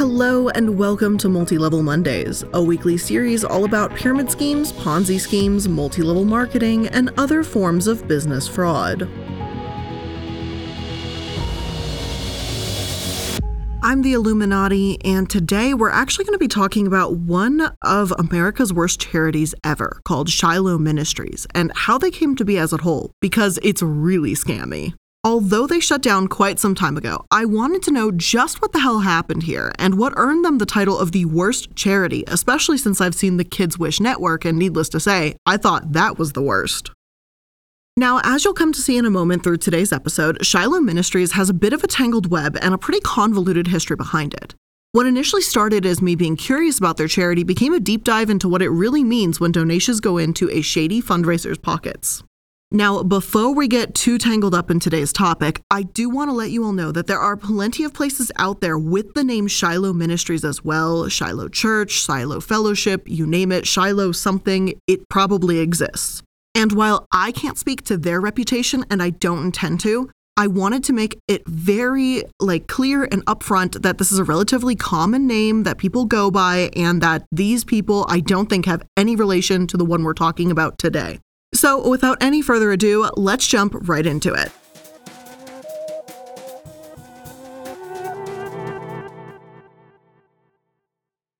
Hello, and welcome to Multi Level Mondays, a weekly series all about pyramid schemes, Ponzi schemes, multi level marketing, and other forms of business fraud. I'm the iilluminaughtii, and today we're actually going to be talking about one of America's worst charities ever, called Shiloh Ministries, and how they came to be as a whole, because it's really scammy. Although they shut down quite some time ago, I wanted to know just what the hell happened here and what earned them the title of the worst charity, especially since I've seen the Kids Wish Network, and needless to say, I thought that was the worst. Now, as you'll come to see in a moment through today's episode, Shiloh Ministries has a bit of a tangled web and a pretty convoluted history behind it. What initially started as me being curious about their charity became a deep dive into what it really means when donations go into a shady fundraiser's pockets. Now, before we get too tangled up in today's topic, I do want to let you all know that there are plenty of places out there with the name Shiloh Ministries as well Shiloh Church, Shiloh Fellowship, you name it, Shiloh something, it probably exists. And while I can't speak to their reputation and I don't intend to, I wanted to make it very like clear and upfront that this is a relatively common name that people go by and that these people I don't think have any relation to the one we're talking about today. So, without any further ado, let's jump right into it.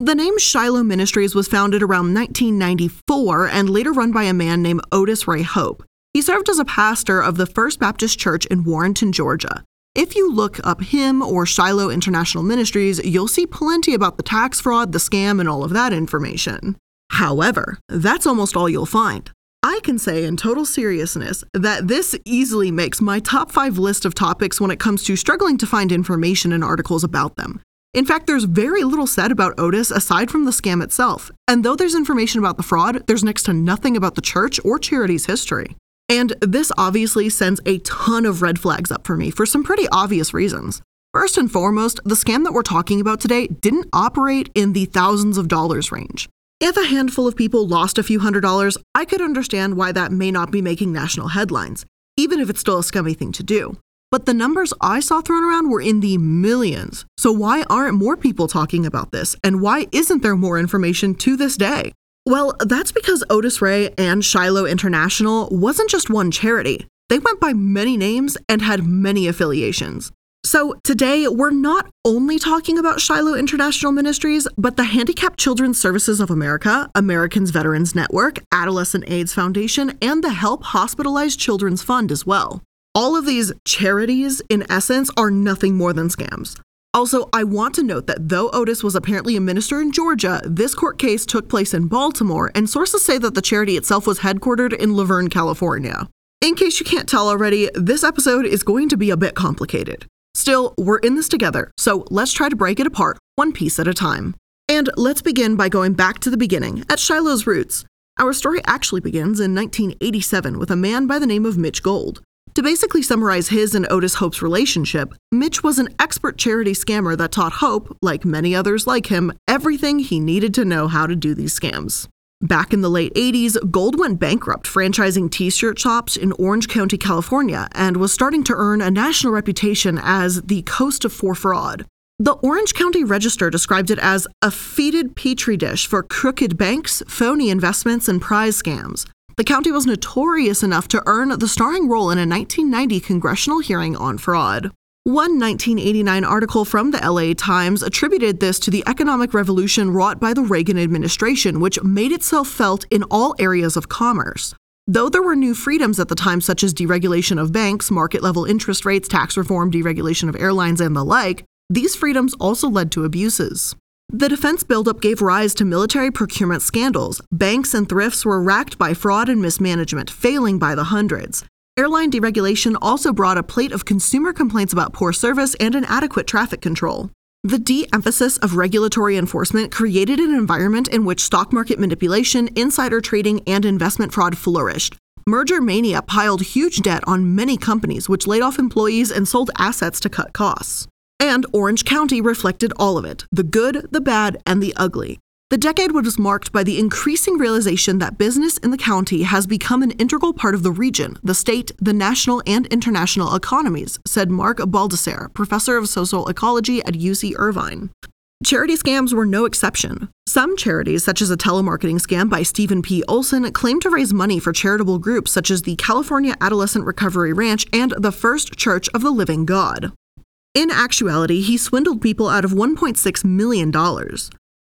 The name Shiloh Ministries was founded around 1994 and later run by a man named Otis Ray Hope. He served as a pastor of the First Baptist Church in Warrenton, Georgia. If you look up him or Shiloh International Ministries, you'll see plenty about the tax fraud, the scam, and all of that information. However, that's almost all you'll find. I can say in total seriousness that this easily makes my top five list of topics when it comes to struggling to find information and articles about them. In fact, there's very little said about Otis aside from the scam itself, and though there's information about the fraud, there's next to nothing about the church or charity's history. And this obviously sends a ton of red flags up for me for some pretty obvious reasons. First and foremost, the scam that we're talking about today didn't operate in the thousands of dollars range. If a handful of people lost a few hundred dollars, I could understand why that may not be making national headlines, even if it's still a scummy thing to do. But the numbers I saw thrown around were in the millions. So why aren't more people talking about this? And why isn't there more information to this day? Well, that's because Otis Ray and Shiloh International wasn't just one charity. They went by many names and had many affiliations. So, today we're not only talking about Shiloh International Ministries, but the Handicapped Children's Services of America, Americans Veterans Network, Adolescent AIDS Foundation, and the Help Hospitalized Children's Fund as well. All of these charities, in essence, are nothing more than scams. Also, I want to note that though Otis was apparently a minister in Georgia, this court case took place in Baltimore, and sources say that the charity itself was headquartered in La Verne, California. In case you can't tell already, this episode is going to be a bit complicated. Still, we're in this together, so let's try to break it apart one piece at a time. And let's begin by going back to the beginning, at Shiloh's roots. Our story actually begins in 1987 with a man by the name of Mitch Gold. To basically summarize his and Otis Hope's relationship, Mitch was an expert charity scammer that taught Hope, like many others like him, everything he needed to know how to do these scams. Back in the late 80s, Gold went bankrupt franchising t shirt shops in Orange County, California, and was starting to earn a national reputation as the coast of for fraud. The Orange County Register described it as a feeded petri dish for crooked banks, phony investments, and prize scams. The county was notorious enough to earn the starring role in a 1990 congressional hearing on fraud. One 1989 article from the LA Times attributed this to the economic revolution wrought by the Reagan administration, which made itself felt in all areas of commerce. Though there were new freedoms at the time, such as deregulation of banks, market level interest rates, tax reform, deregulation of airlines, and the like, these freedoms also led to abuses. The defense buildup gave rise to military procurement scandals. Banks and thrifts were racked by fraud and mismanagement, failing by the hundreds. Airline deregulation also brought a plate of consumer complaints about poor service and inadequate traffic control. The de emphasis of regulatory enforcement created an environment in which stock market manipulation, insider trading, and investment fraud flourished. Merger mania piled huge debt on many companies, which laid off employees and sold assets to cut costs. And Orange County reflected all of it the good, the bad, and the ugly. The decade was marked by the increasing realization that business in the county has become an integral part of the region, the state, the national, and international economies, said Mark Baldassare, professor of social ecology at UC Irvine. Charity scams were no exception. Some charities, such as a telemarketing scam by Stephen P. Olson, claimed to raise money for charitable groups such as the California Adolescent Recovery Ranch and the First Church of the Living God. In actuality, he swindled people out of $1.6 million.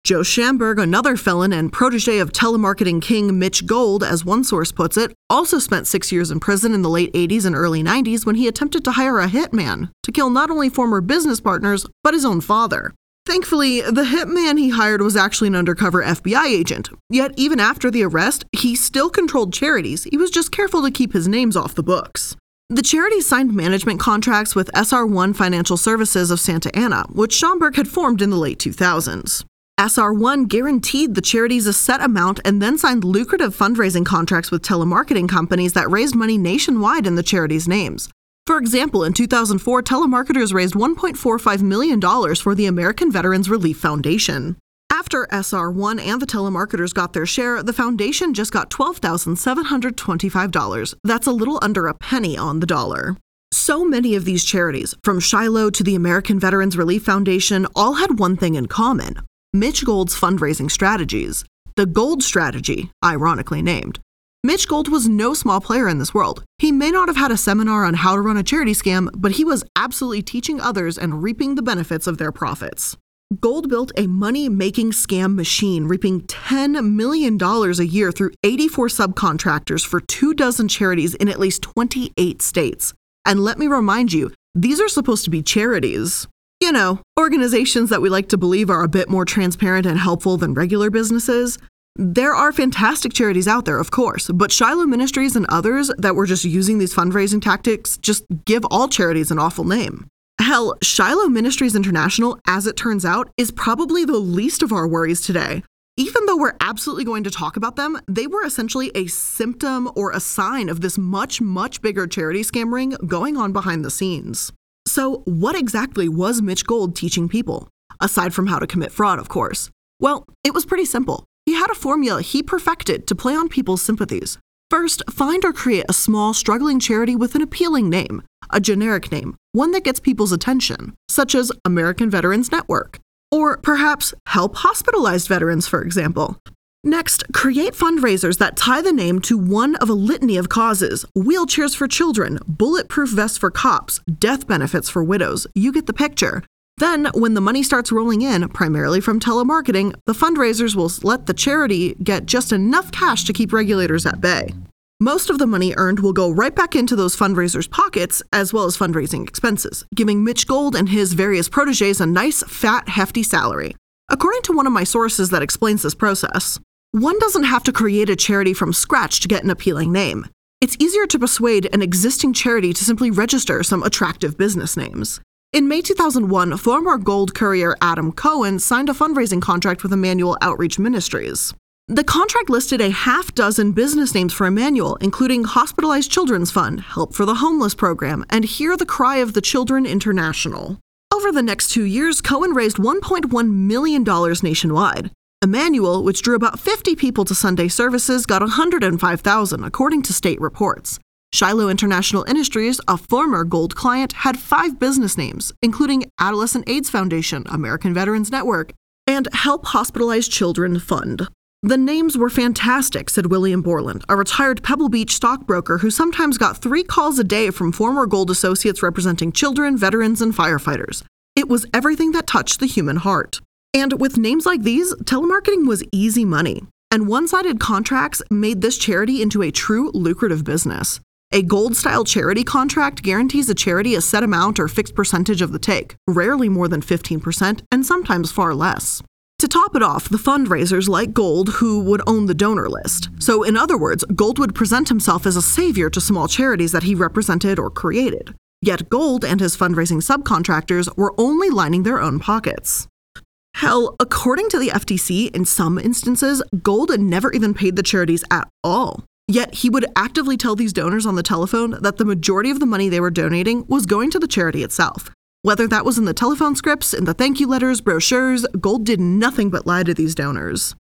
Joe Schamberg, another felon and protege of telemarketing king Mitch Gold, as one source puts it, also spent six years in prison in the late 80s and early 90s when he attempted to hire a hitman to kill not only former business partners, but his own father. Thankfully, the hitman he hired was actually an undercover FBI agent. Yet, even after the arrest, he still controlled charities. He was just careful to keep his names off the books. The charity signed management contracts with SR1 Financial Services of Santa Ana, which Schamberg had formed in the late 2000s. SR1 guaranteed the charities a set amount and then signed lucrative fundraising contracts with telemarketing companies that raised money nationwide in the charities' names. For example, in 2004, telemarketers raised $1.45 million for the American Veterans Relief Foundation. After SR1 and the telemarketers got their share, the foundation just got $12,725. That's a little under a penny on the dollar. So many of these charities, from Shiloh to the American Veterans Relief Foundation, all had one thing in common Mitch Gold's fundraising strategies, the Gold Strategy, ironically named. Mitch Gold was no small player in this world. He may not have had a seminar on how to run a charity scam, but he was absolutely teaching others and reaping the benefits of their profits. Gold built a money making scam machine, reaping $10 million a year through 84 subcontractors for two dozen charities in at least 28 states. And let me remind you, these are supposed to be charities. You know, organizations that we like to believe are a bit more transparent and helpful than regular businesses. There are fantastic charities out there, of course, but Shiloh Ministries and others that were just using these fundraising tactics just give all charities an awful name. Hell, Shiloh Ministries International, as it turns out, is probably the least of our worries today. Even though we're absolutely going to talk about them, they were essentially a symptom or a sign of this much, much bigger charity scam ring going on behind the scenes. So, what exactly was Mitch Gold teaching people? Aside from how to commit fraud, of course. Well, it was pretty simple. He had a formula he perfected to play on people's sympathies. First, find or create a small, struggling charity with an appealing name, a generic name, one that gets people's attention, such as American Veterans Network. Or perhaps help hospitalized veterans, for example. Next, create fundraisers that tie the name to one of a litany of causes wheelchairs for children, bulletproof vests for cops, death benefits for widows. You get the picture. Then, when the money starts rolling in, primarily from telemarketing, the fundraisers will let the charity get just enough cash to keep regulators at bay. Most of the money earned will go right back into those fundraisers' pockets, as well as fundraising expenses, giving Mitch Gold and his various proteges a nice, fat, hefty salary. According to one of my sources that explains this process, one doesn't have to create a charity from scratch to get an appealing name. It's easier to persuade an existing charity to simply register some attractive business names. In May 2001, former Gold courier Adam Cohen signed a fundraising contract with Emmanuel Outreach Ministries. The contract listed a half dozen business names for Emmanuel, including Hospitalized Children's Fund, Help for the Homeless Program, and Hear the Cry of the Children International. Over the next two years, Cohen raised $1.1 million nationwide. Emmanuel, which drew about 50 people to Sunday services, got 105,000, according to state reports. Shiloh International Industries, a former Gold client, had five business names, including Adolescent AIDS Foundation, American Veterans Network, and Help Hospitalized Children Fund. The names were fantastic, said William Borland, a retired Pebble Beach stockbroker who sometimes got three calls a day from former Gold associates representing children, veterans, and firefighters. It was everything that touched the human heart. And with names like these, telemarketing was easy money. And one sided contracts made this charity into a true lucrative business. A gold style charity contract guarantees a charity a set amount or fixed percentage of the take, rarely more than 15%, and sometimes far less. To top it off, the fundraisers like Gold who would own the donor list. So, in other words, Gold would present himself as a savior to small charities that he represented or created. Yet Gold and his fundraising subcontractors were only lining their own pockets. Hell, according to the FTC, in some instances, Gold never even paid the charities at all. Yet he would actively tell these donors on the telephone that the majority of the money they were donating was going to the charity itself. Whether that was in the telephone scripts, in the thank you letters, brochures, Gold did nothing but lie to these donors.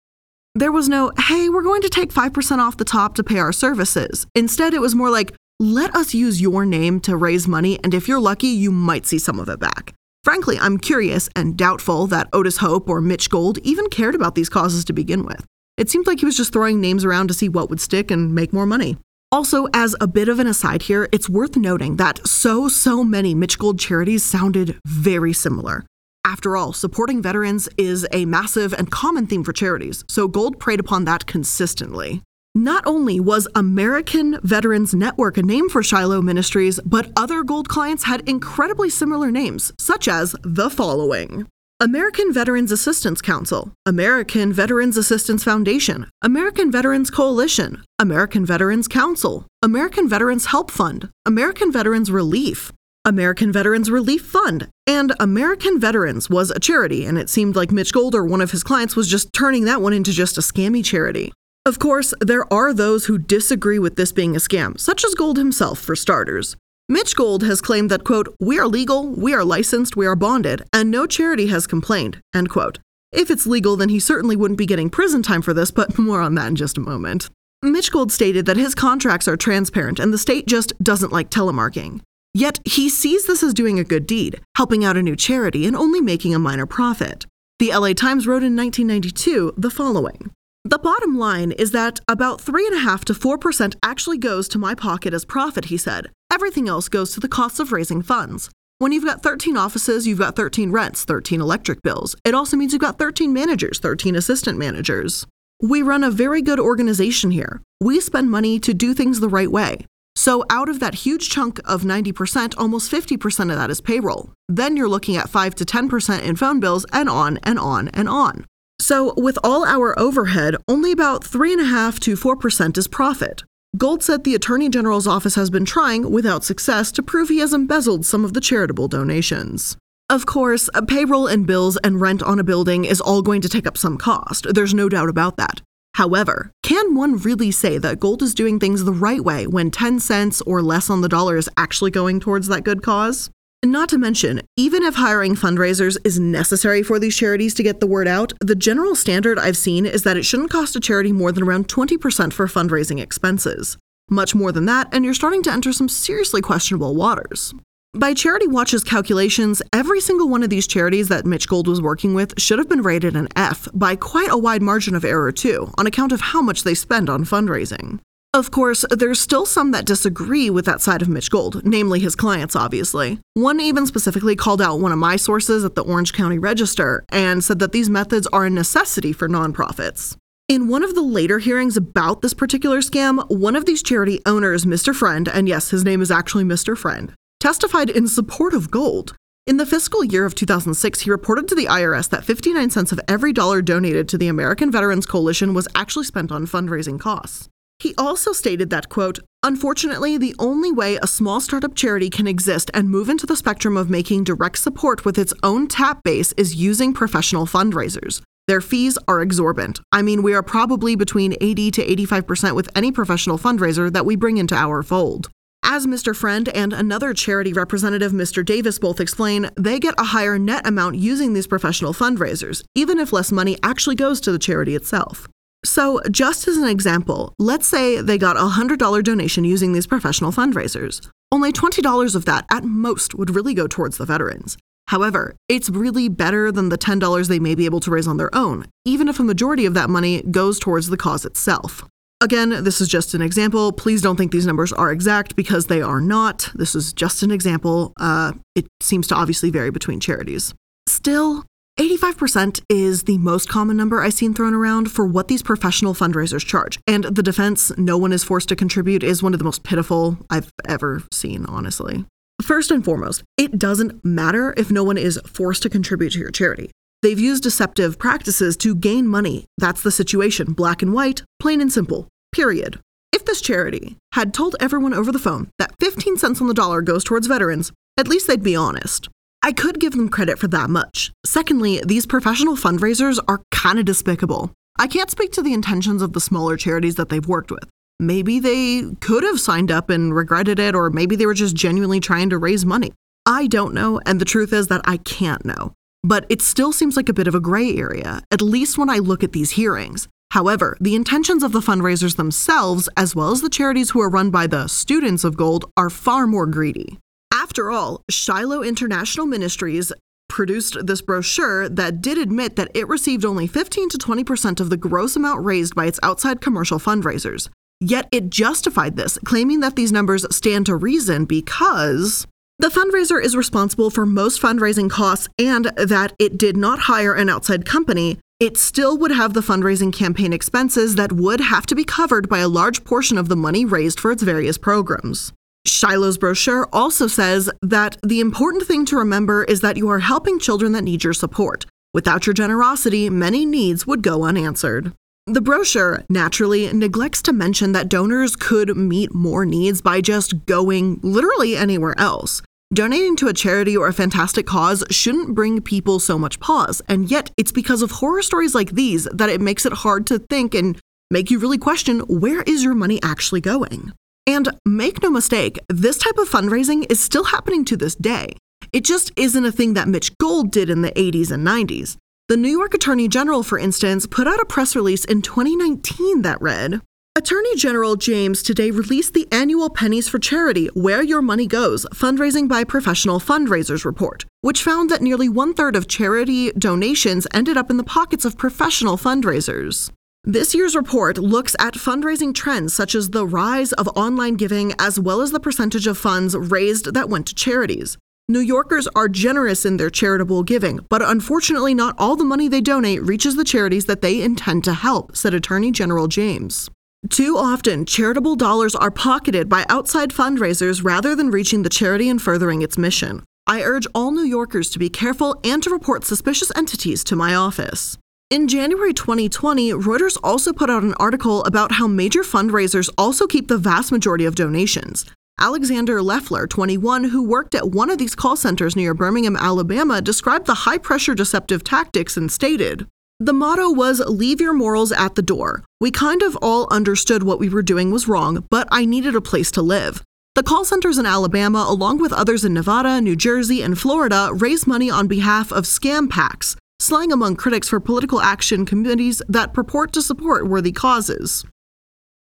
There was no, hey, we're going to take 5% off the top to pay our services. Instead, it was more like, let us use your name to raise money, and if you're lucky, you might see some of it back. Frankly, I'm curious and doubtful that Otis Hope or Mitch Gold even cared about these causes to begin with. It seemed like he was just throwing names around to see what would stick and make more money. Also, as a bit of an aside here, it's worth noting that so, so many Mitch Gold charities sounded very similar. After all, supporting veterans is a massive and common theme for charities, so Gold preyed upon that consistently. Not only was American Veterans Network a name for Shiloh Ministries, but other Gold clients had incredibly similar names, such as the following American Veterans Assistance Council, American Veterans Assistance Foundation, American Veterans Coalition, American Veterans Council, American Veterans Help Fund, American Veterans Relief, American Veterans Relief Fund, and American Veterans was a charity, and it seemed like Mitch Gold or one of his clients, was just turning that one into just a scammy charity. Of course, there are those who disagree with this being a scam, such as Gold himself, for starters. Mitch Gold has claimed that, quote, we are legal, we are licensed, we are bonded, and no charity has complained, end quote. If it's legal, then he certainly wouldn't be getting prison time for this, but more on that in just a moment. Mitch Gold stated that his contracts are transparent and the state just doesn't like telemarking. Yet he sees this as doing a good deed, helping out a new charity and only making a minor profit. The LA Times wrote in 1992 the following the bottom line is that about 3.5 to 4% actually goes to my pocket as profit, he said. Everything else goes to the costs of raising funds. When you've got 13 offices, you've got 13 rents, 13 electric bills. It also means you've got 13 managers, 13 assistant managers. We run a very good organization here. We spend money to do things the right way. So, out of that huge chunk of 90%, almost 50% of that is payroll. Then you're looking at 5 to 10% in phone bills, and on and on and on. So, with all our overhead, only about 3.5 to 4% is profit. Gold said the Attorney General's office has been trying, without success, to prove he has embezzled some of the charitable donations. Of course, payroll and bills and rent on a building is all going to take up some cost, there's no doubt about that. However, can one really say that gold is doing things the right way when 10 cents or less on the dollar is actually going towards that good cause? Not to mention, even if hiring fundraisers is necessary for these charities to get the word out, the general standard I've seen is that it shouldn't cost a charity more than around 20% for fundraising expenses. Much more than that, and you're starting to enter some seriously questionable waters. By Charity Watch's calculations, every single one of these charities that Mitch Gold was working with should have been rated an F by quite a wide margin of error, too, on account of how much they spend on fundraising. Of course, there's still some that disagree with that side of Mitch Gold, namely his clients, obviously. One even specifically called out one of my sources at the Orange County Register and said that these methods are a necessity for nonprofits. In one of the later hearings about this particular scam, one of these charity owners, Mr. Friend, and yes, his name is actually Mr. Friend, testified in support of gold. In the fiscal year of 2006, he reported to the IRS that 59 cents of every dollar donated to the American Veterans Coalition was actually spent on fundraising costs. He also stated that, quote, Unfortunately, the only way a small startup charity can exist and move into the spectrum of making direct support with its own tap base is using professional fundraisers. Their fees are exorbitant. I mean, we are probably between 80 to 85% with any professional fundraiser that we bring into our fold. As Mr. Friend and another charity representative, Mr. Davis, both explain, they get a higher net amount using these professional fundraisers, even if less money actually goes to the charity itself. So, just as an example, let's say they got a $100 donation using these professional fundraisers. Only $20 of that at most would really go towards the veterans. However, it's really better than the $10 they may be able to raise on their own, even if a majority of that money goes towards the cause itself. Again, this is just an example. Please don't think these numbers are exact because they are not. This is just an example. Uh, it seems to obviously vary between charities. Still, 85% is the most common number I've seen thrown around for what these professional fundraisers charge. And the defense, no one is forced to contribute, is one of the most pitiful I've ever seen, honestly. First and foremost, it doesn't matter if no one is forced to contribute to your charity. They've used deceptive practices to gain money. That's the situation, black and white, plain and simple, period. If this charity had told everyone over the phone that 15 cents on the dollar goes towards veterans, at least they'd be honest. I could give them credit for that much. Secondly, these professional fundraisers are kind of despicable. I can't speak to the intentions of the smaller charities that they've worked with. Maybe they could have signed up and regretted it, or maybe they were just genuinely trying to raise money. I don't know, and the truth is that I can't know. But it still seems like a bit of a gray area, at least when I look at these hearings. However, the intentions of the fundraisers themselves, as well as the charities who are run by the students of gold, are far more greedy. After all, Shiloh International Ministries produced this brochure that did admit that it received only 15 to 20% of the gross amount raised by its outside commercial fundraisers. Yet it justified this, claiming that these numbers stand to reason because the fundraiser is responsible for most fundraising costs and that it did not hire an outside company, it still would have the fundraising campaign expenses that would have to be covered by a large portion of the money raised for its various programs. Shiloh's brochure also says that the important thing to remember is that you are helping children that need your support. Without your generosity, many needs would go unanswered. The brochure naturally neglects to mention that donors could meet more needs by just going literally anywhere else. Donating to a charity or a fantastic cause shouldn't bring people so much pause, and yet it's because of horror stories like these that it makes it hard to think and make you really question where is your money actually going? And make no mistake, this type of fundraising is still happening to this day. It just isn't a thing that Mitch Gold did in the 80s and 90s. The New York Attorney General, for instance, put out a press release in 2019 that read Attorney General James today released the annual Pennies for Charity Where Your Money Goes Fundraising by Professional Fundraisers report, which found that nearly one third of charity donations ended up in the pockets of professional fundraisers. This year's report looks at fundraising trends such as the rise of online giving as well as the percentage of funds raised that went to charities. New Yorkers are generous in their charitable giving, but unfortunately, not all the money they donate reaches the charities that they intend to help, said Attorney General James. Too often, charitable dollars are pocketed by outside fundraisers rather than reaching the charity and furthering its mission. I urge all New Yorkers to be careful and to report suspicious entities to my office. In January 2020, Reuters also put out an article about how major fundraisers also keep the vast majority of donations. Alexander Leffler, 21, who worked at one of these call centers near Birmingham, Alabama, described the high pressure deceptive tactics and stated, The motto was leave your morals at the door. We kind of all understood what we were doing was wrong, but I needed a place to live. The call centers in Alabama, along with others in Nevada, New Jersey, and Florida, raise money on behalf of scam PACs, slang among critics for political action committees that purport to support worthy causes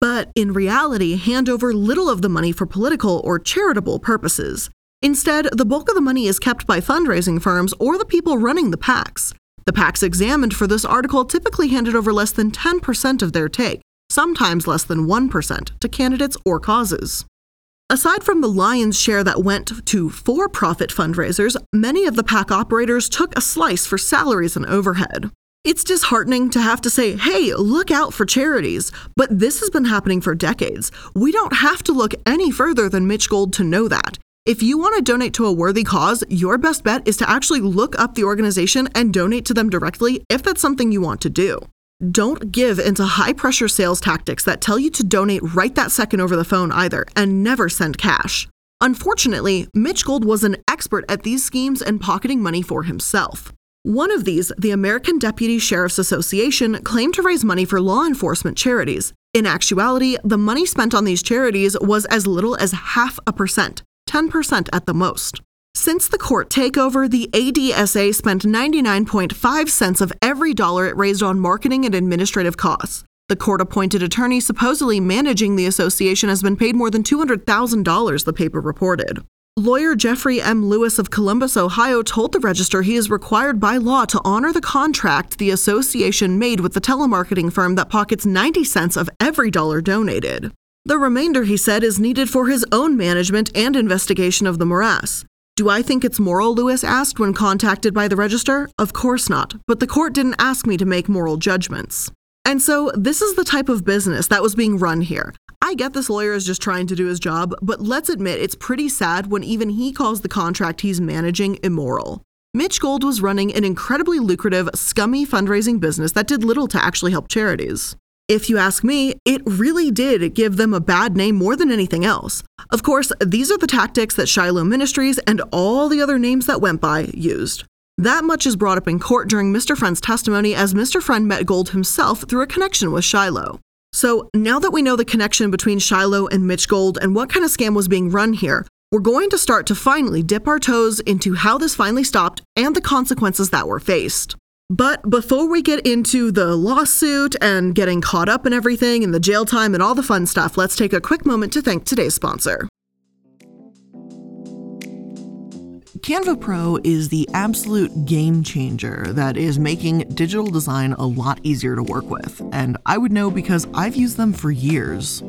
but in reality hand over little of the money for political or charitable purposes. Instead, the bulk of the money is kept by fundraising firms or the people running the PACs. The PACs examined for this article typically handed over less than 10% of their take, sometimes less than 1%, to candidates or causes. Aside from the lion's share that went to for profit fundraisers, many of the PAC operators took a slice for salaries and overhead. It's disheartening to have to say, hey, look out for charities, but this has been happening for decades. We don't have to look any further than Mitch Gold to know that. If you want to donate to a worthy cause, your best bet is to actually look up the organization and donate to them directly if that's something you want to do. Don't give into high pressure sales tactics that tell you to donate right that second over the phone either, and never send cash. Unfortunately, Mitch Gold was an expert at these schemes and pocketing money for himself. One of these, the American Deputy Sheriff's Association, claimed to raise money for law enforcement charities. In actuality, the money spent on these charities was as little as half a percent, 10% at the most. Since the court takeover, the ADSA spent 99.5 cents of every dollar it raised on marketing and administrative costs. The court appointed attorney supposedly managing the association has been paid more than $200,000, the paper reported. Lawyer Jeffrey M. Lewis of Columbus, Ohio, told the Register he is required by law to honor the contract the association made with the telemarketing firm that pockets 90 cents of every dollar donated. The remainder, he said, is needed for his own management and investigation of the morass. Do I think it's moral? Lewis asked when contacted by the Register. Of course not, but the court didn't ask me to make moral judgments. And so, this is the type of business that was being run here. I get this lawyer is just trying to do his job, but let's admit it's pretty sad when even he calls the contract he's managing immoral. Mitch Gold was running an incredibly lucrative, scummy fundraising business that did little to actually help charities. If you ask me, it really did give them a bad name more than anything else. Of course, these are the tactics that Shiloh Ministries and all the other names that went by used. That much is brought up in court during Mr. Friend's testimony as Mr. Friend met Gold himself through a connection with Shiloh. So now that we know the connection between Shiloh and Mitch Gold and what kind of scam was being run here, we're going to start to finally dip our toes into how this finally stopped and the consequences that were faced. But before we get into the lawsuit and getting caught up in everything and the jail time and all the fun stuff, let's take a quick moment to thank today's sponsor. Canva Pro is the absolute game changer that is making digital design a lot easier to work with, and I would know because I've used them for years.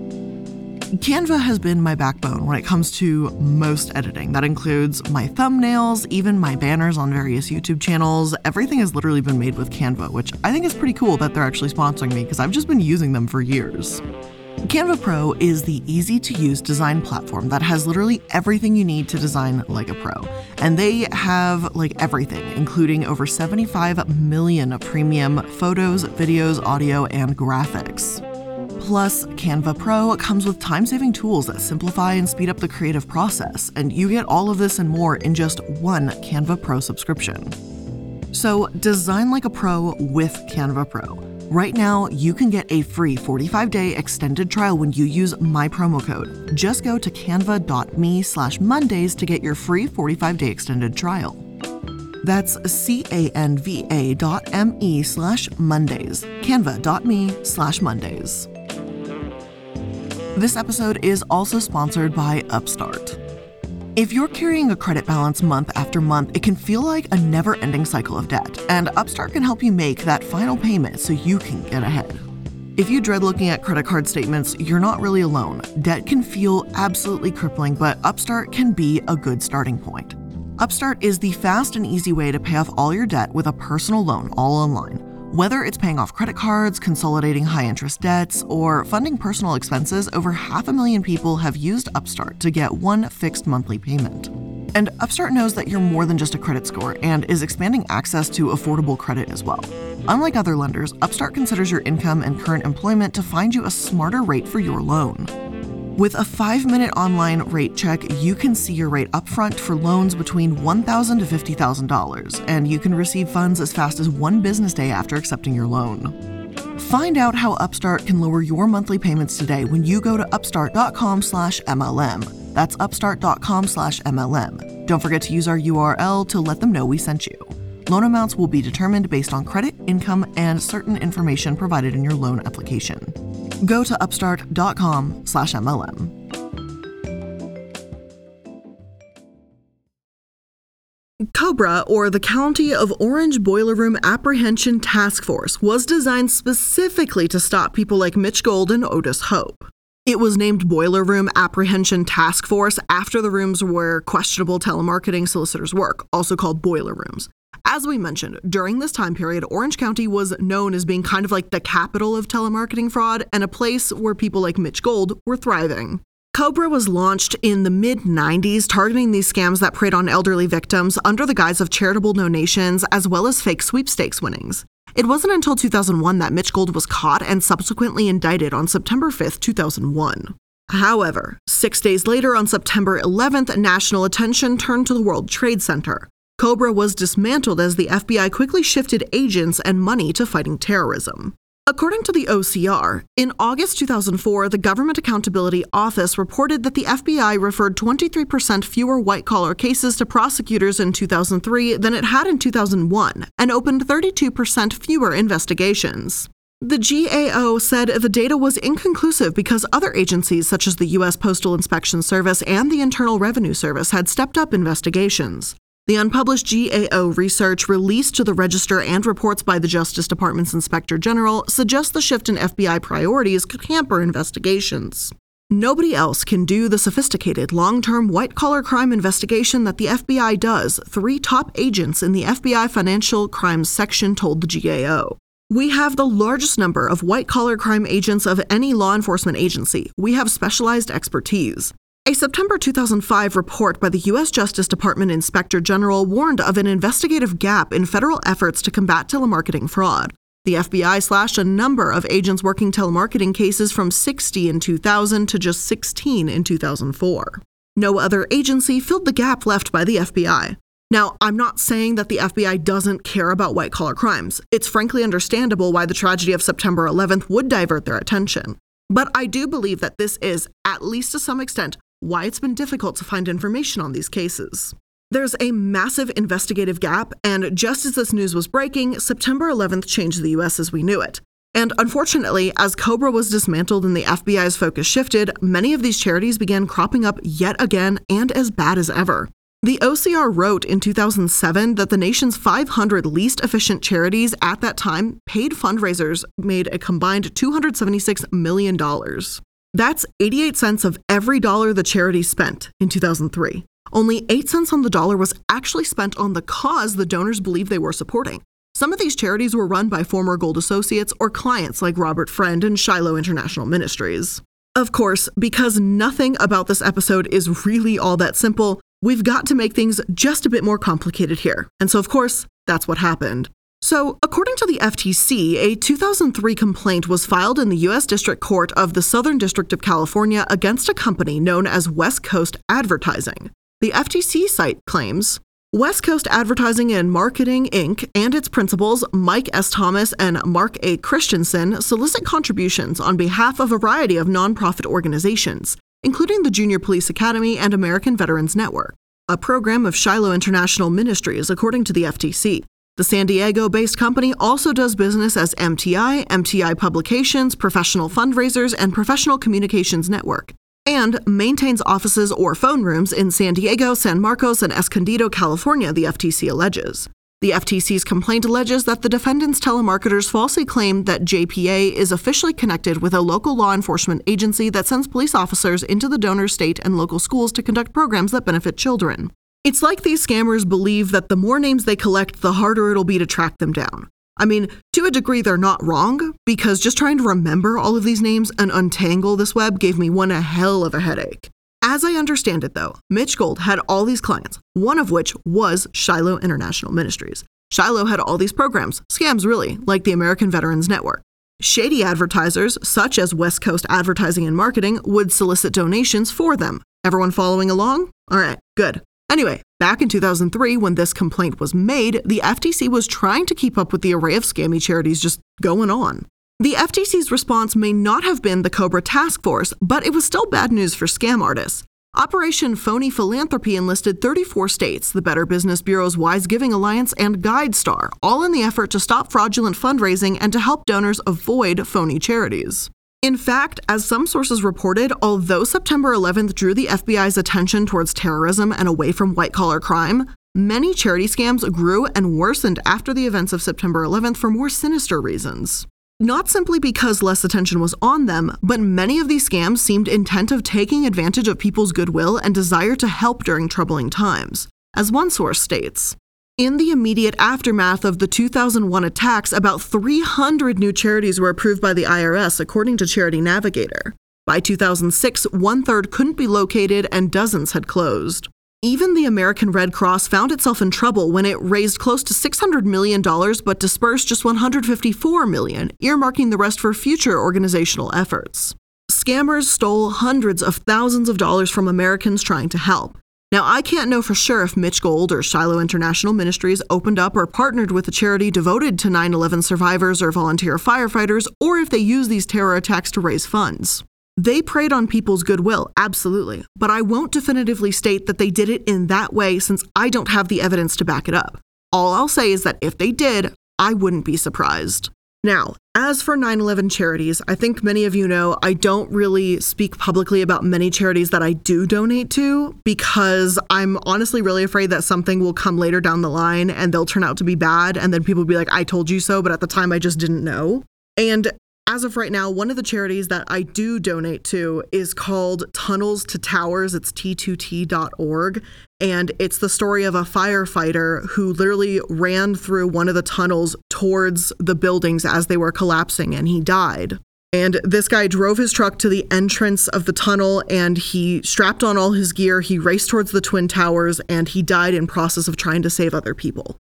Canva has been my backbone when it comes to most editing. That includes my thumbnails, even my banners on various YouTube channels. Everything has literally been made with Canva, which I think is pretty cool that they're actually sponsoring me because I've just been using them for years. Canva Pro is the easy to use design platform that has literally everything you need to design like a pro. And they have like everything, including over 75 million premium photos, videos, audio, and graphics. Plus, Canva Pro comes with time saving tools that simplify and speed up the creative process, and you get all of this and more in just one Canva Pro subscription. So, design like a pro with Canva Pro. Right now, you can get a free 45 day extended trial when you use my promo code. Just go to canva.me slash Mondays to get your free 45 day extended trial. That's C A N V A dot M E slash Mondays. Canva.me slash Mondays. This episode is also sponsored by Upstart. If you're carrying a credit balance month after month, it can feel like a never ending cycle of debt, and Upstart can help you make that final payment so you can get ahead. If you dread looking at credit card statements, you're not really alone. Debt can feel absolutely crippling, but Upstart can be a good starting point. Upstart is the fast and easy way to pay off all your debt with a personal loan all online. Whether it's paying off credit cards, consolidating high interest debts, or funding personal expenses, over half a million people have used Upstart to get one fixed monthly payment. And Upstart knows that you're more than just a credit score and is expanding access to affordable credit as well. Unlike other lenders, Upstart considers your income and current employment to find you a smarter rate for your loan. With a five minute online rate check, you can see your rate upfront for loans between 1,000 to $50,000, and you can receive funds as fast as one business day after accepting your loan. Find out how Upstart can lower your monthly payments today when you go to upstart.com/mlm. That's upstart.com/mlm. Don't forget to use our URL to let them know we sent you. Loan amounts will be determined based on credit, income, and certain information provided in your loan application. Go to upstart.com slash MLM. COBRA, or the County of Orange Boiler Room Apprehension Task Force, was designed specifically to stop people like Mitch Gold and Otis Hope. It was named Boiler Room Apprehension Task Force after the rooms where questionable telemarketing solicitors work, also called boiler rooms. As we mentioned, during this time period, Orange County was known as being kind of like the capital of telemarketing fraud and a place where people like Mitch Gold were thriving. Cobra was launched in the mid 90s, targeting these scams that preyed on elderly victims under the guise of charitable donations as well as fake sweepstakes winnings. It wasn't until 2001 that Mitch Gold was caught and subsequently indicted on September 5, 2001. However, six days later, on September 11th, national attention turned to the World Trade Center. Cobra was dismantled as the FBI quickly shifted agents and money to fighting terrorism. According to the OCR, in August 2004, the Government Accountability Office reported that the FBI referred 23% fewer white collar cases to prosecutors in 2003 than it had in 2001 and opened 32% fewer investigations. The GAO said the data was inconclusive because other agencies, such as the U.S. Postal Inspection Service and the Internal Revenue Service, had stepped up investigations. The unpublished GAO research released to the Register and reports by the Justice Department's Inspector General suggest the shift in FBI priorities could hamper investigations. Nobody else can do the sophisticated, long term white collar crime investigation that the FBI does, three top agents in the FBI Financial Crimes section told the GAO. We have the largest number of white collar crime agents of any law enforcement agency. We have specialized expertise. A September 2005 report by the U.S. Justice Department Inspector General warned of an investigative gap in federal efforts to combat telemarketing fraud. The FBI slashed a number of agents working telemarketing cases from 60 in 2000 to just 16 in 2004. No other agency filled the gap left by the FBI. Now, I'm not saying that the FBI doesn't care about white collar crimes. It's frankly understandable why the tragedy of September 11th would divert their attention. But I do believe that this is, at least to some extent, why it's been difficult to find information on these cases. There's a massive investigative gap, and just as this news was breaking, September 11th changed the US as we knew it. And unfortunately, as Cobra was dismantled and the FBI's focus shifted, many of these charities began cropping up yet again and as bad as ever. The OCR wrote in 2007 that the nation's 500 least efficient charities at that time paid fundraisers made a combined $276 million. That's 88 cents of every dollar the charity spent in 2003. Only 8 cents on the dollar was actually spent on the cause the donors believed they were supporting. Some of these charities were run by former Gold associates or clients like Robert Friend and Shiloh International Ministries. Of course, because nothing about this episode is really all that simple, we've got to make things just a bit more complicated here. And so, of course, that's what happened. So, according to the FTC, a 2003 complaint was filed in the U.S. District Court of the Southern District of California against a company known as West Coast Advertising. The FTC site claims West Coast Advertising and Marketing Inc. and its principals, Mike S. Thomas and Mark A. Christensen, solicit contributions on behalf of a variety of nonprofit organizations, including the Junior Police Academy and American Veterans Network, a program of Shiloh International Ministries, according to the FTC. The San Diego based company also does business as MTI, MTI Publications, Professional Fundraisers, and Professional Communications Network, and maintains offices or phone rooms in San Diego, San Marcos, and Escondido, California, the FTC alleges. The FTC's complaint alleges that the defendant's telemarketers falsely claimed that JPA is officially connected with a local law enforcement agency that sends police officers into the donor state and local schools to conduct programs that benefit children. It's like these scammers believe that the more names they collect, the harder it'll be to track them down. I mean, to a degree, they're not wrong, because just trying to remember all of these names and untangle this web gave me one a hell of a headache. As I understand it, though, Mitch Gold had all these clients, one of which was Shiloh International Ministries. Shiloh had all these programs, scams really, like the American Veterans Network. Shady advertisers, such as West Coast Advertising and Marketing, would solicit donations for them. Everyone following along? All right, good. Anyway, back in 2003, when this complaint was made, the FTC was trying to keep up with the array of scammy charities just going on. The FTC's response may not have been the Cobra Task Force, but it was still bad news for scam artists. Operation Phony Philanthropy enlisted 34 states, the Better Business Bureau's Wise Giving Alliance, and GuideStar, all in the effort to stop fraudulent fundraising and to help donors avoid phony charities. In fact, as some sources reported, although September 11th drew the FBI's attention towards terrorism and away from white collar crime, many charity scams grew and worsened after the events of September 11th for more sinister reasons not simply because less attention was on them, but many of these scams seemed intent of taking advantage of people's goodwill and desire to help during troubling times. As one source states, in the immediate aftermath of the 2001 attacks, about 300 new charities were approved by the IRS, according to Charity Navigator. By 2006, one third couldn't be located and dozens had closed. Even the American Red Cross found itself in trouble when it raised close to $600 million but dispersed just 154 million, earmarking the rest for future organizational efforts. Scammers stole hundreds of thousands of dollars from Americans trying to help. Now, I can't know for sure if Mitch Gold or Shiloh International Ministries opened up or partnered with a charity devoted to 9 11 survivors or volunteer firefighters, or if they use these terror attacks to raise funds. They preyed on people's goodwill, absolutely, but I won't definitively state that they did it in that way since I don't have the evidence to back it up. All I'll say is that if they did, I wouldn't be surprised. Now, as for 9 11 charities, I think many of you know I don't really speak publicly about many charities that I do donate to because I'm honestly really afraid that something will come later down the line and they'll turn out to be bad. And then people will be like, I told you so, but at the time I just didn't know. And as of right now, one of the charities that I do donate to is called Tunnels to Towers. It's t2t.org. And it's the story of a firefighter who literally ran through one of the tunnels towards the buildings as they were collapsing and he died. And this guy drove his truck to the entrance of the tunnel and he strapped on all his gear. He raced towards the Twin Towers and he died in process of trying to save other people.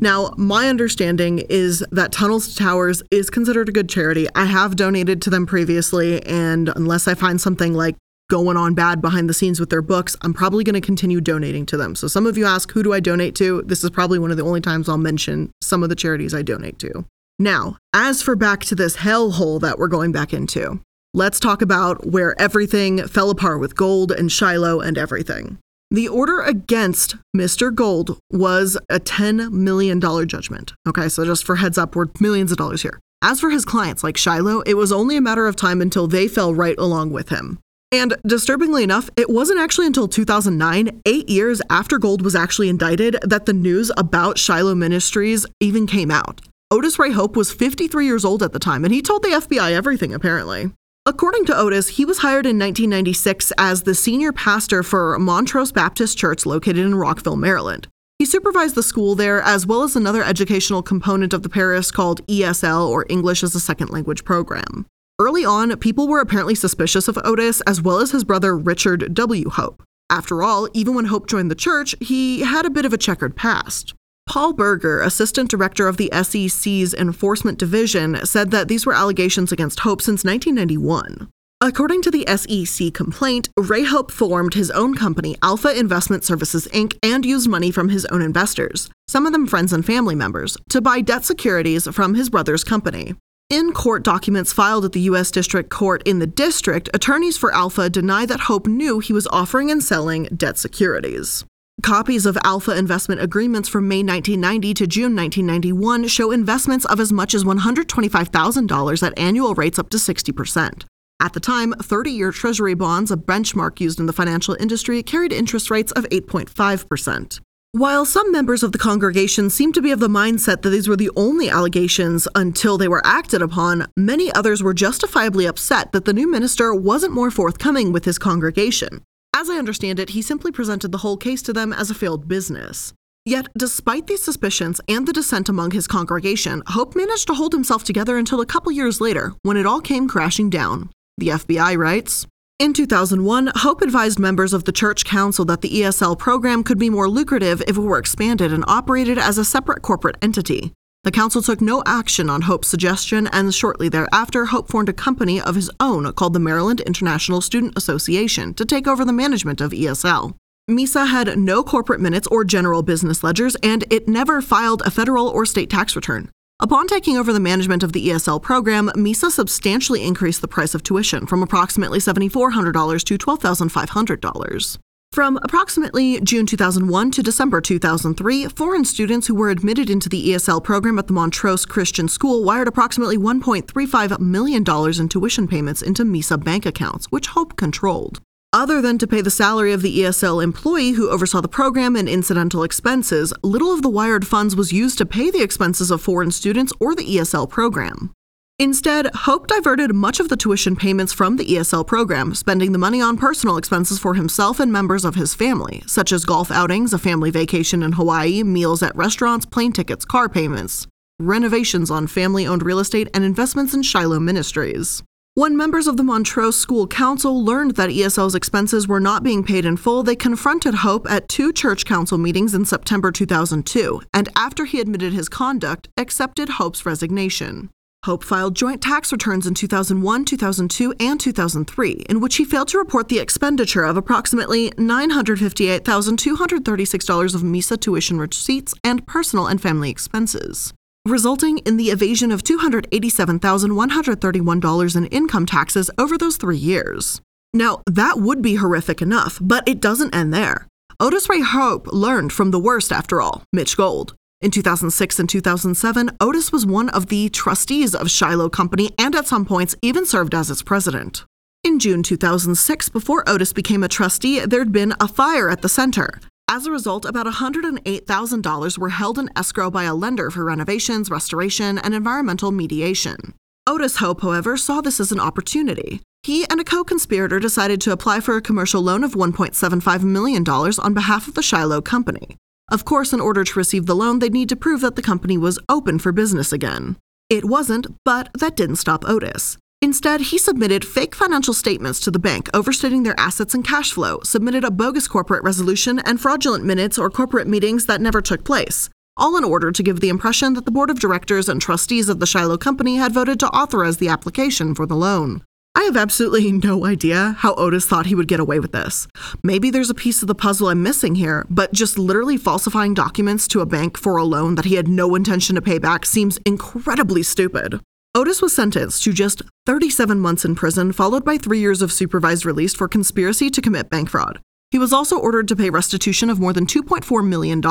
Now, my understanding is that Tunnels to Towers is considered a good charity. I have donated to them previously, and unless I find something like going on bad behind the scenes with their books, I'm probably going to continue donating to them. So, some of you ask, who do I donate to? This is probably one of the only times I'll mention some of the charities I donate to. Now, as for back to this hellhole that we're going back into, let's talk about where everything fell apart with gold and Shiloh and everything. The order against Mr. Gold was a $10 million judgment. Okay, so just for heads up, we're millions of dollars here. As for his clients like Shiloh, it was only a matter of time until they fell right along with him. And disturbingly enough, it wasn't actually until 2009, eight years after Gold was actually indicted, that the news about Shiloh Ministries even came out. Otis Ray Hope was 53 years old at the time, and he told the FBI everything, apparently. According to Otis, he was hired in 1996 as the senior pastor for Montrose Baptist Church located in Rockville, Maryland. He supervised the school there as well as another educational component of the parish called ESL, or English as a Second Language program. Early on, people were apparently suspicious of Otis as well as his brother Richard W. Hope. After all, even when Hope joined the church, he had a bit of a checkered past. Paul Berger, assistant director of the SEC's Enforcement Division, said that these were allegations against Hope since 1991. According to the SEC complaint, Ray Hope formed his own company, Alpha Investment Services Inc., and used money from his own investors, some of them friends and family members, to buy debt securities from his brother's company. In court documents filed at the U.S. District Court in the district, attorneys for Alpha deny that Hope knew he was offering and selling debt securities. Copies of Alpha investment agreements from May 1990 to June 1991 show investments of as much as $125,000 at annual rates up to 60%. At the time, 30 year Treasury bonds, a benchmark used in the financial industry, carried interest rates of 8.5%. While some members of the congregation seemed to be of the mindset that these were the only allegations until they were acted upon, many others were justifiably upset that the new minister wasn't more forthcoming with his congregation. As I understand it, he simply presented the whole case to them as a failed business. Yet, despite these suspicions and the dissent among his congregation, Hope managed to hold himself together until a couple years later, when it all came crashing down. The FBI writes in 2001, Hope advised members of the Church Council that the ESL program could be more lucrative if it were expanded and operated as a separate corporate entity. The council took no action on Hope's suggestion, and shortly thereafter, Hope formed a company of his own called the Maryland International Student Association to take over the management of ESL. MISA had no corporate minutes or general business ledgers, and it never filed a federal or state tax return. Upon taking over the management of the ESL program, MISA substantially increased the price of tuition from approximately $7,400 to $12,500. From approximately June 2001 to December 2003, foreign students who were admitted into the ESL program at the Montrose Christian School wired approximately $1.35 million in tuition payments into MISA bank accounts, which Hope controlled. Other than to pay the salary of the ESL employee who oversaw the program and incidental expenses, little of the wired funds was used to pay the expenses of foreign students or the ESL program. Instead, Hope diverted much of the tuition payments from the ESL program, spending the money on personal expenses for himself and members of his family, such as golf outings, a family vacation in Hawaii, meals at restaurants, plane tickets, car payments, renovations on family owned real estate, and investments in Shiloh Ministries. When members of the Montrose School Council learned that ESL's expenses were not being paid in full, they confronted Hope at two church council meetings in September 2002, and after he admitted his conduct, accepted Hope's resignation. Hope filed joint tax returns in 2001, 2002, and 2003, in which he failed to report the expenditure of approximately $958,236 of MISA tuition receipts and personal and family expenses resulting in the evasion of $287,131 in income taxes over those three years. Now, that would be horrific enough, but it doesn't end there. Otis Ray Hope learned from the worst after all, Mitch Gold. In 2006 and 2007, Otis was one of the trustees of Shiloh Company and at some points even served as its president. In June 2006, before Otis became a trustee, there'd been a fire at the center. As a result, about $108,000 were held in escrow by a lender for renovations, restoration, and environmental mediation. Otis Hope, however, saw this as an opportunity. He and a co conspirator decided to apply for a commercial loan of $1.75 million on behalf of the Shiloh Company. Of course, in order to receive the loan, they'd need to prove that the company was open for business again. It wasn't, but that didn't stop Otis. Instead, he submitted fake financial statements to the bank overstating their assets and cash flow, submitted a bogus corporate resolution, and fraudulent minutes or corporate meetings that never took place, all in order to give the impression that the board of directors and trustees of the Shiloh Company had voted to authorize the application for the loan. I have absolutely no idea how Otis thought he would get away with this. Maybe there's a piece of the puzzle I'm missing here, but just literally falsifying documents to a bank for a loan that he had no intention to pay back seems incredibly stupid. Otis was sentenced to just 37 months in prison, followed by three years of supervised release for conspiracy to commit bank fraud. He was also ordered to pay restitution of more than $2.4 million.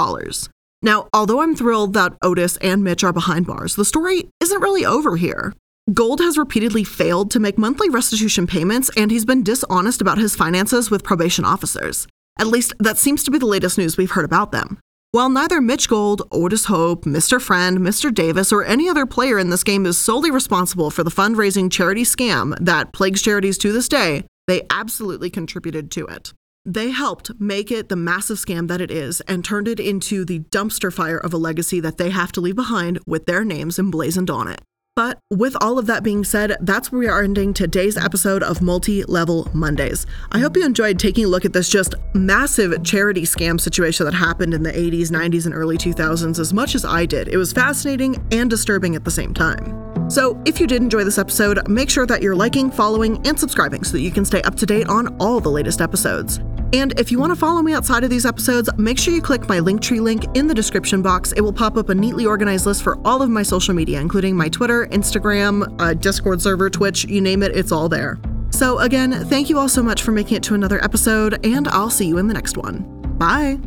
Now, although I'm thrilled that Otis and Mitch are behind bars, the story isn't really over here. Gold has repeatedly failed to make monthly restitution payments, and he's been dishonest about his finances with probation officers. At least, that seems to be the latest news we've heard about them. While neither Mitch Gold, Otis Hope, Mr. Friend, Mr. Davis, or any other player in this game is solely responsible for the fundraising charity scam that plagues charities to this day, they absolutely contributed to it. They helped make it the massive scam that it is and turned it into the dumpster fire of a legacy that they have to leave behind with their names emblazoned on it. But with all of that being said, that's where we are ending today's episode of Multi Level Mondays. I hope you enjoyed taking a look at this just massive charity scam situation that happened in the 80s, 90s, and early 2000s as much as I did. It was fascinating and disturbing at the same time. So, if you did enjoy this episode, make sure that you're liking, following, and subscribing so that you can stay up to date on all the latest episodes. And if you want to follow me outside of these episodes, make sure you click my Linktree link in the description box. It will pop up a neatly organized list for all of my social media, including my Twitter, Instagram, uh, Discord server, Twitch, you name it, it's all there. So, again, thank you all so much for making it to another episode, and I'll see you in the next one. Bye.